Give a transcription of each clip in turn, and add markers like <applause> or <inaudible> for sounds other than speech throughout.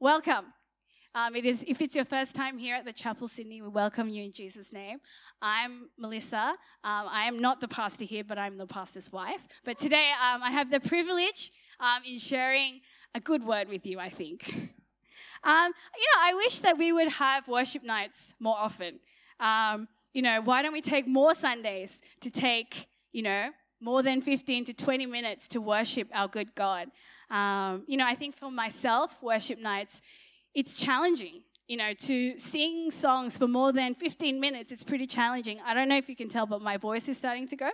welcome. Um, it is, if it's your first time here at the Chapel Sydney, we welcome you in Jesus' name. I'm Melissa. Um, I am not the pastor here, but I'm the pastor's wife. But today um, I have the privilege um, in sharing a good word with you, I think. <laughs> Um, you know, I wish that we would have worship nights more often. Um, you know, why don't we take more Sundays to take, you know, more than 15 to 20 minutes to worship our good God? Um, you know, I think for myself, worship nights, it's challenging. You know, to sing songs for more than 15 minutes, it's pretty challenging. I don't know if you can tell, but my voice is starting to go.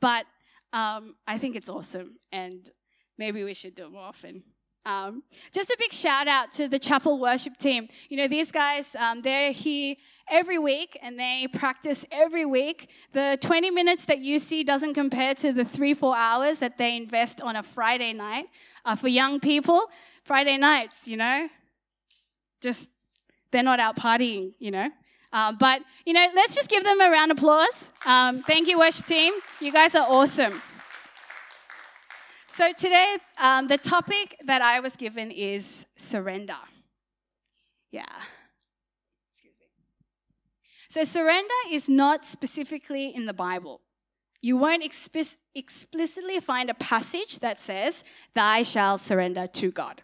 But um, I think it's awesome, and maybe we should do it more often. Um, just a big shout out to the chapel worship team. You know, these guys, um, they're here every week and they practice every week. The 20 minutes that you see doesn't compare to the three, four hours that they invest on a Friday night. Uh, for young people, Friday nights, you know, just they're not out partying, you know. Um, but, you know, let's just give them a round of applause. Um, thank you, worship team. You guys are awesome. So today, um, the topic that I was given is surrender. Yeah. So surrender is not specifically in the Bible. You won't expi- explicitly find a passage that says, "Thy shall surrender to God."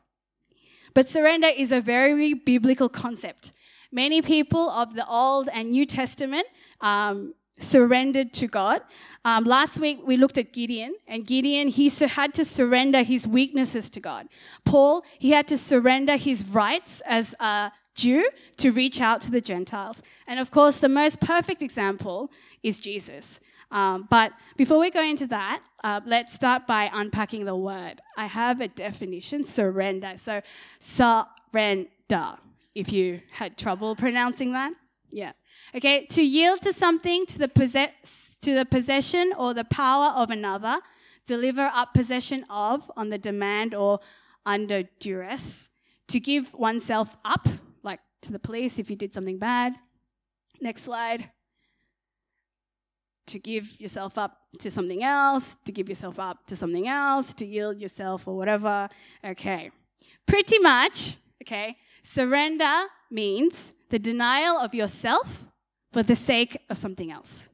But surrender is a very biblical concept. Many people of the Old and New Testament um, surrendered to God. Um, last week we looked at Gideon, and Gideon he had to surrender his weaknesses to God. Paul he had to surrender his rights as a Jew to reach out to the Gentiles. And of course, the most perfect example is Jesus. Um, but before we go into that, uh, let's start by unpacking the word. I have a definition: surrender. So, surrender. If you had trouble pronouncing that, yeah. Okay, to yield to something, to the, possess- to the possession or the power of another, deliver up possession of on the demand or under duress, to give oneself up, like to the police if you did something bad. Next slide. To give yourself up to something else, to give yourself up to something else, to yield yourself or whatever. Okay. Pretty much, okay, surrender means the denial of yourself for the sake of something else.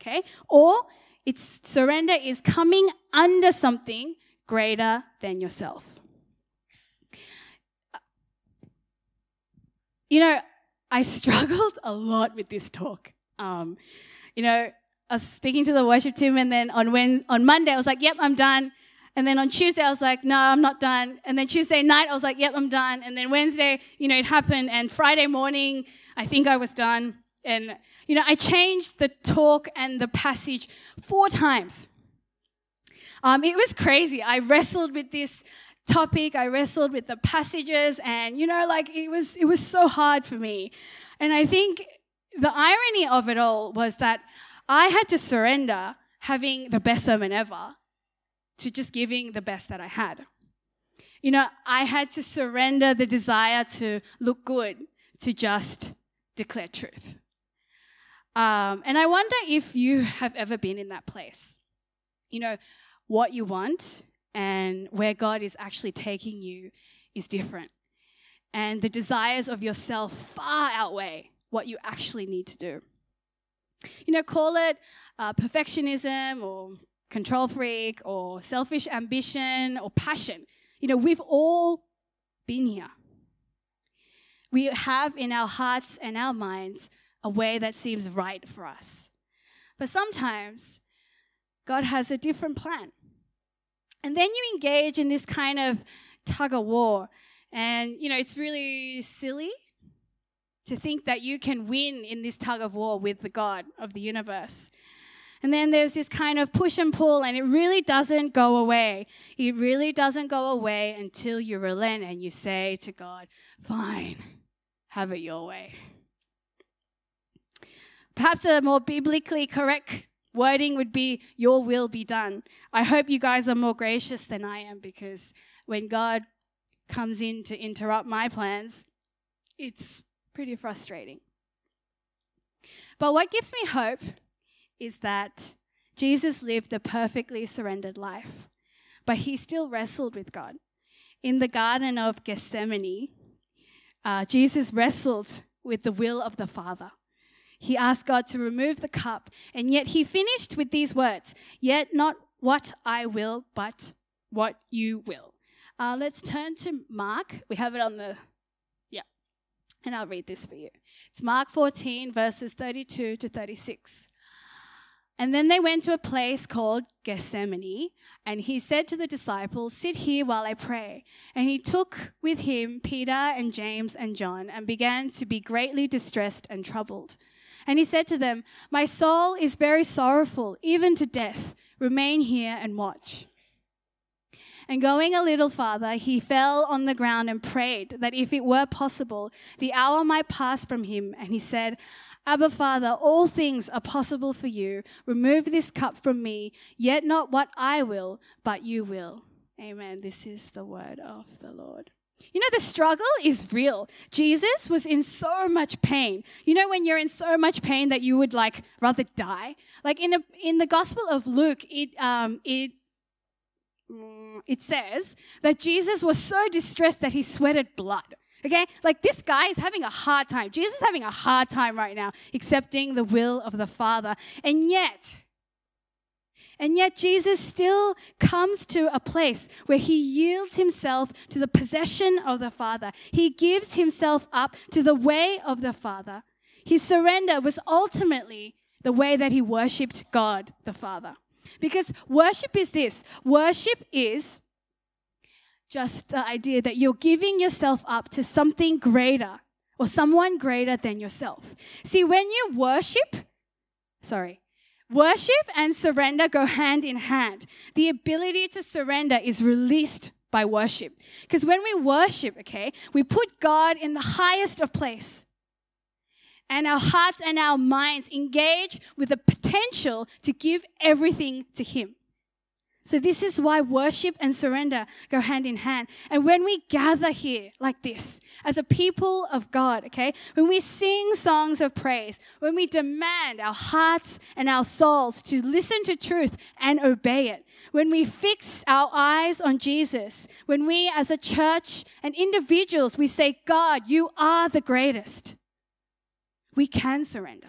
Okay? Or it's surrender is coming under something greater than yourself. You know, I <laughs> struggled a lot with this talk. Um, you know, I was speaking to the worship team, and then on when on Monday I was like, "Yep, I'm done." And then on Tuesday I was like, "No, I'm not done." And then Tuesday night I was like, "Yep, I'm done." And then Wednesday, you know, it happened, and Friday morning I think I was done. And, you know, I changed the talk and the passage four times. Um, it was crazy. I wrestled with this topic. I wrestled with the passages and, you know, like it was, it was so hard for me. And I think the irony of it all was that I had to surrender having the best sermon ever to just giving the best that I had. You know, I had to surrender the desire to look good to just declare truth. Um, and I wonder if you have ever been in that place. You know, what you want and where God is actually taking you is different. And the desires of yourself far outweigh what you actually need to do. You know, call it uh, perfectionism or control freak or selfish ambition or passion. You know, we've all been here. We have in our hearts and our minds a way that seems right for us. But sometimes God has a different plan. And then you engage in this kind of tug of war. And, you know, it's really silly to think that you can win in this tug of war with the God of the universe. And then there's this kind of push and pull, and it really doesn't go away. It really doesn't go away until you relent and you say to God, Fine, have it your way. Perhaps a more biblically correct wording would be, Your will be done. I hope you guys are more gracious than I am because when God comes in to interrupt my plans, it's pretty frustrating. But what gives me hope is that Jesus lived a perfectly surrendered life, but he still wrestled with God. in the Garden of Gethsemane, uh, Jesus wrestled with the will of the Father. He asked God to remove the cup, and yet he finished with these words Yet not what I will, but what you will. Uh, let's turn to Mark. We have it on the, yeah, and I'll read this for you. It's Mark 14, verses 32 to 36. And then they went to a place called Gethsemane, and he said to the disciples, Sit here while I pray. And he took with him Peter and James and John, and began to be greatly distressed and troubled. And he said to them, My soul is very sorrowful, even to death. Remain here and watch. And going a little farther, he fell on the ground and prayed that if it were possible, the hour might pass from him. And he said, Abba, Father, all things are possible for you. Remove this cup from me, yet not what I will, but you will. Amen. This is the word of the Lord. You know, the struggle is real. Jesus was in so much pain. You know, when you're in so much pain that you would like rather die. Like in a, in the Gospel of Luke, it um, it mm, it says that Jesus was so distressed that he sweated blood. Okay? Like this guy is having a hard time. Jesus is having a hard time right now accepting the will of the Father. And yet, and yet Jesus still comes to a place where he yields himself to the possession of the Father. He gives himself up to the way of the Father. His surrender was ultimately the way that he worshiped God the Father. Because worship is this. Worship is just the idea that you're giving yourself up to something greater or someone greater than yourself. See, when you worship, sorry, worship and surrender go hand in hand. The ability to surrender is released by worship. Because when we worship, okay, we put God in the highest of place. And our hearts and our minds engage with the potential to give everything to Him. So this is why worship and surrender go hand in hand. And when we gather here like this, as a people of God, okay, when we sing songs of praise, when we demand our hearts and our souls to listen to truth and obey it, when we fix our eyes on Jesus, when we as a church and individuals, we say, God, you are the greatest, we can surrender.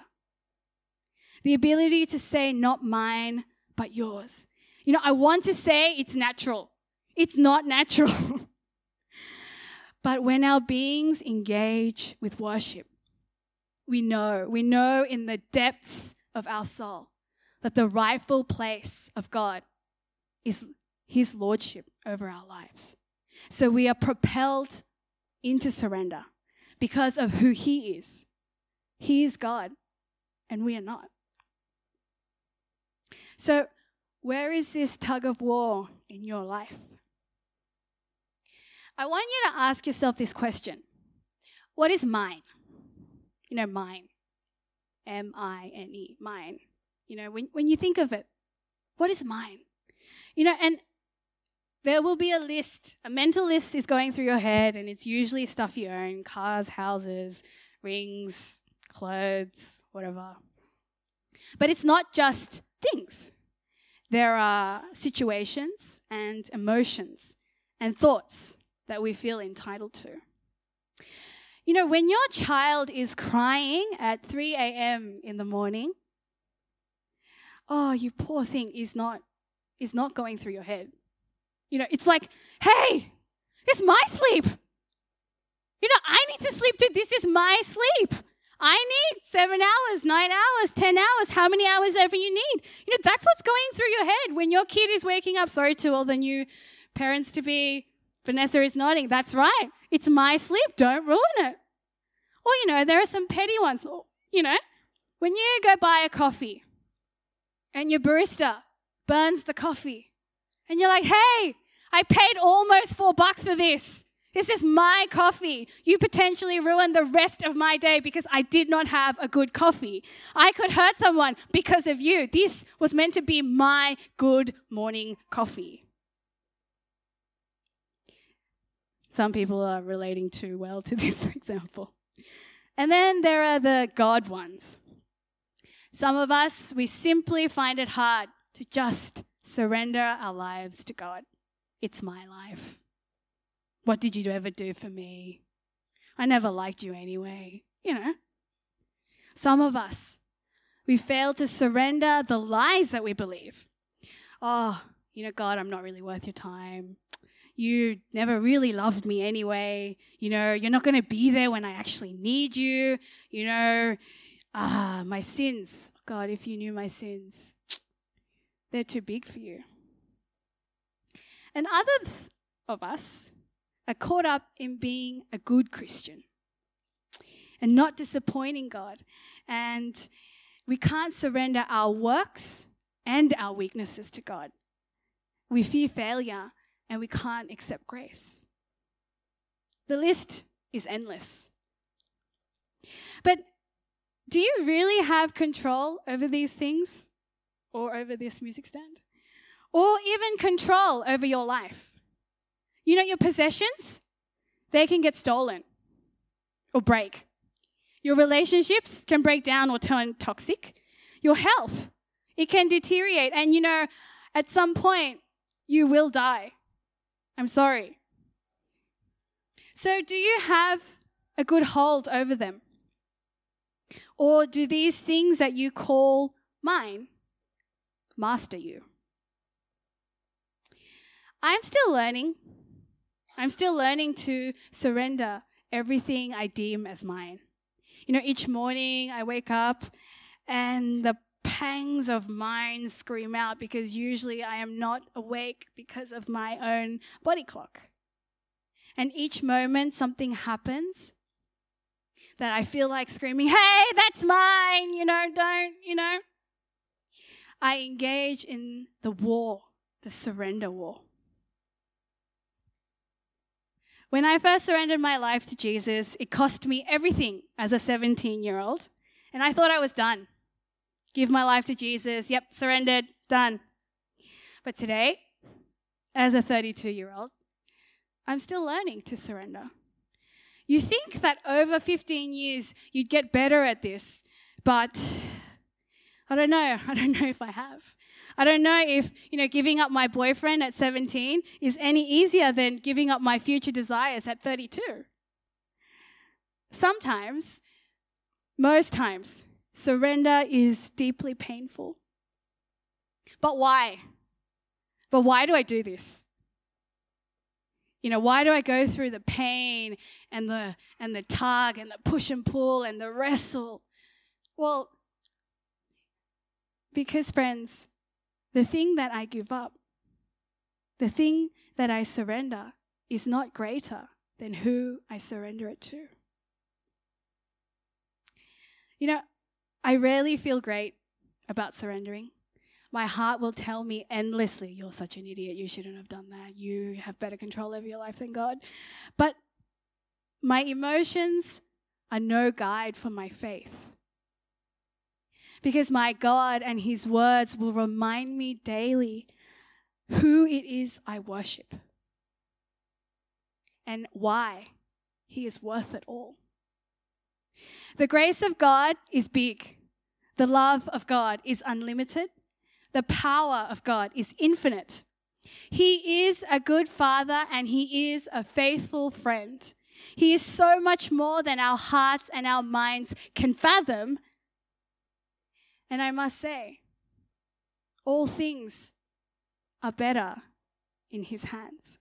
The ability to say, not mine, but yours. You know, I want to say it's natural. It's not natural. <laughs> but when our beings engage with worship, we know, we know in the depths of our soul that the rightful place of God is His Lordship over our lives. So we are propelled into surrender because of who He is. He is God, and we are not. So where is this tug of war in your life? I want you to ask yourself this question What is mine? You know, mine. M I N E, mine. You know, when, when you think of it, what is mine? You know, and there will be a list, a mental list is going through your head, and it's usually stuff you own cars, houses, rings, clothes, whatever. But it's not just things. There are situations and emotions and thoughts that we feel entitled to. You know, when your child is crying at 3 a.m. in the morning, oh, you poor thing is not is not going through your head. You know, it's like, hey, it's my sleep. You know, I need to sleep too. This is my sleep. I need seven hours, nine hours, 10 hours, how many hours ever you need. You know, that's what's going through your head when your kid is waking up. Sorry to all the new parents to be. Vanessa is nodding. That's right. It's my sleep. Don't ruin it. Or, you know, there are some petty ones. You know, when you go buy a coffee and your barista burns the coffee and you're like, hey, I paid almost four bucks for this. This is my coffee. You potentially ruined the rest of my day because I did not have a good coffee. I could hurt someone because of you. This was meant to be my good morning coffee. Some people are relating too well to <laughs> this example. And then there are the God ones. Some of us, we simply find it hard to just surrender our lives to God. It's my life. What did you ever do for me? I never liked you anyway. You know. Some of us, we fail to surrender the lies that we believe. Oh, you know, God, I'm not really worth your time. You never really loved me anyway. You know, you're not going to be there when I actually need you. You know, ah, my sins. God, if you knew my sins, they're too big for you. And others of us are caught up in being a good Christian and not disappointing God. And we can't surrender our works and our weaknesses to God. We fear failure and we can't accept grace. The list is endless. But do you really have control over these things or over this music stand? Or even control over your life? You know, your possessions, they can get stolen or break. Your relationships can break down or turn toxic. Your health, it can deteriorate. And you know, at some point, you will die. I'm sorry. So, do you have a good hold over them? Or do these things that you call mine master you? I'm still learning. I'm still learning to surrender everything I deem as mine. You know, each morning I wake up and the pangs of mine scream out because usually I am not awake because of my own body clock. And each moment something happens that I feel like screaming, hey, that's mine, you know, don't, you know. I engage in the war, the surrender war. When I first surrendered my life to Jesus, it cost me everything as a 17 year old. And I thought I was done. Give my life to Jesus. Yep, surrendered, done. But today, as a 32 year old, I'm still learning to surrender. You think that over 15 years you'd get better at this, but I don't know. I don't know if I have. I don't know if, you know, giving up my boyfriend at 17 is any easier than giving up my future desires at 32. Sometimes, most times, surrender is deeply painful. But why? But why do I do this? You know, why do I go through the pain and the and the tug and the push and pull and the wrestle? Well, because friends, the thing that I give up, the thing that I surrender, is not greater than who I surrender it to. You know, I rarely feel great about surrendering. My heart will tell me endlessly, You're such an idiot. You shouldn't have done that. You have better control over your life than God. But my emotions are no guide for my faith because my God and His words will remind me daily who it is I worship and why He is worth it all. The grace of God is big, the love of God is unlimited, the power of God is infinite. He is a good father and He is a faithful friend. He is so much more than our hearts and our minds can fathom and I must say, all things are better in his hands.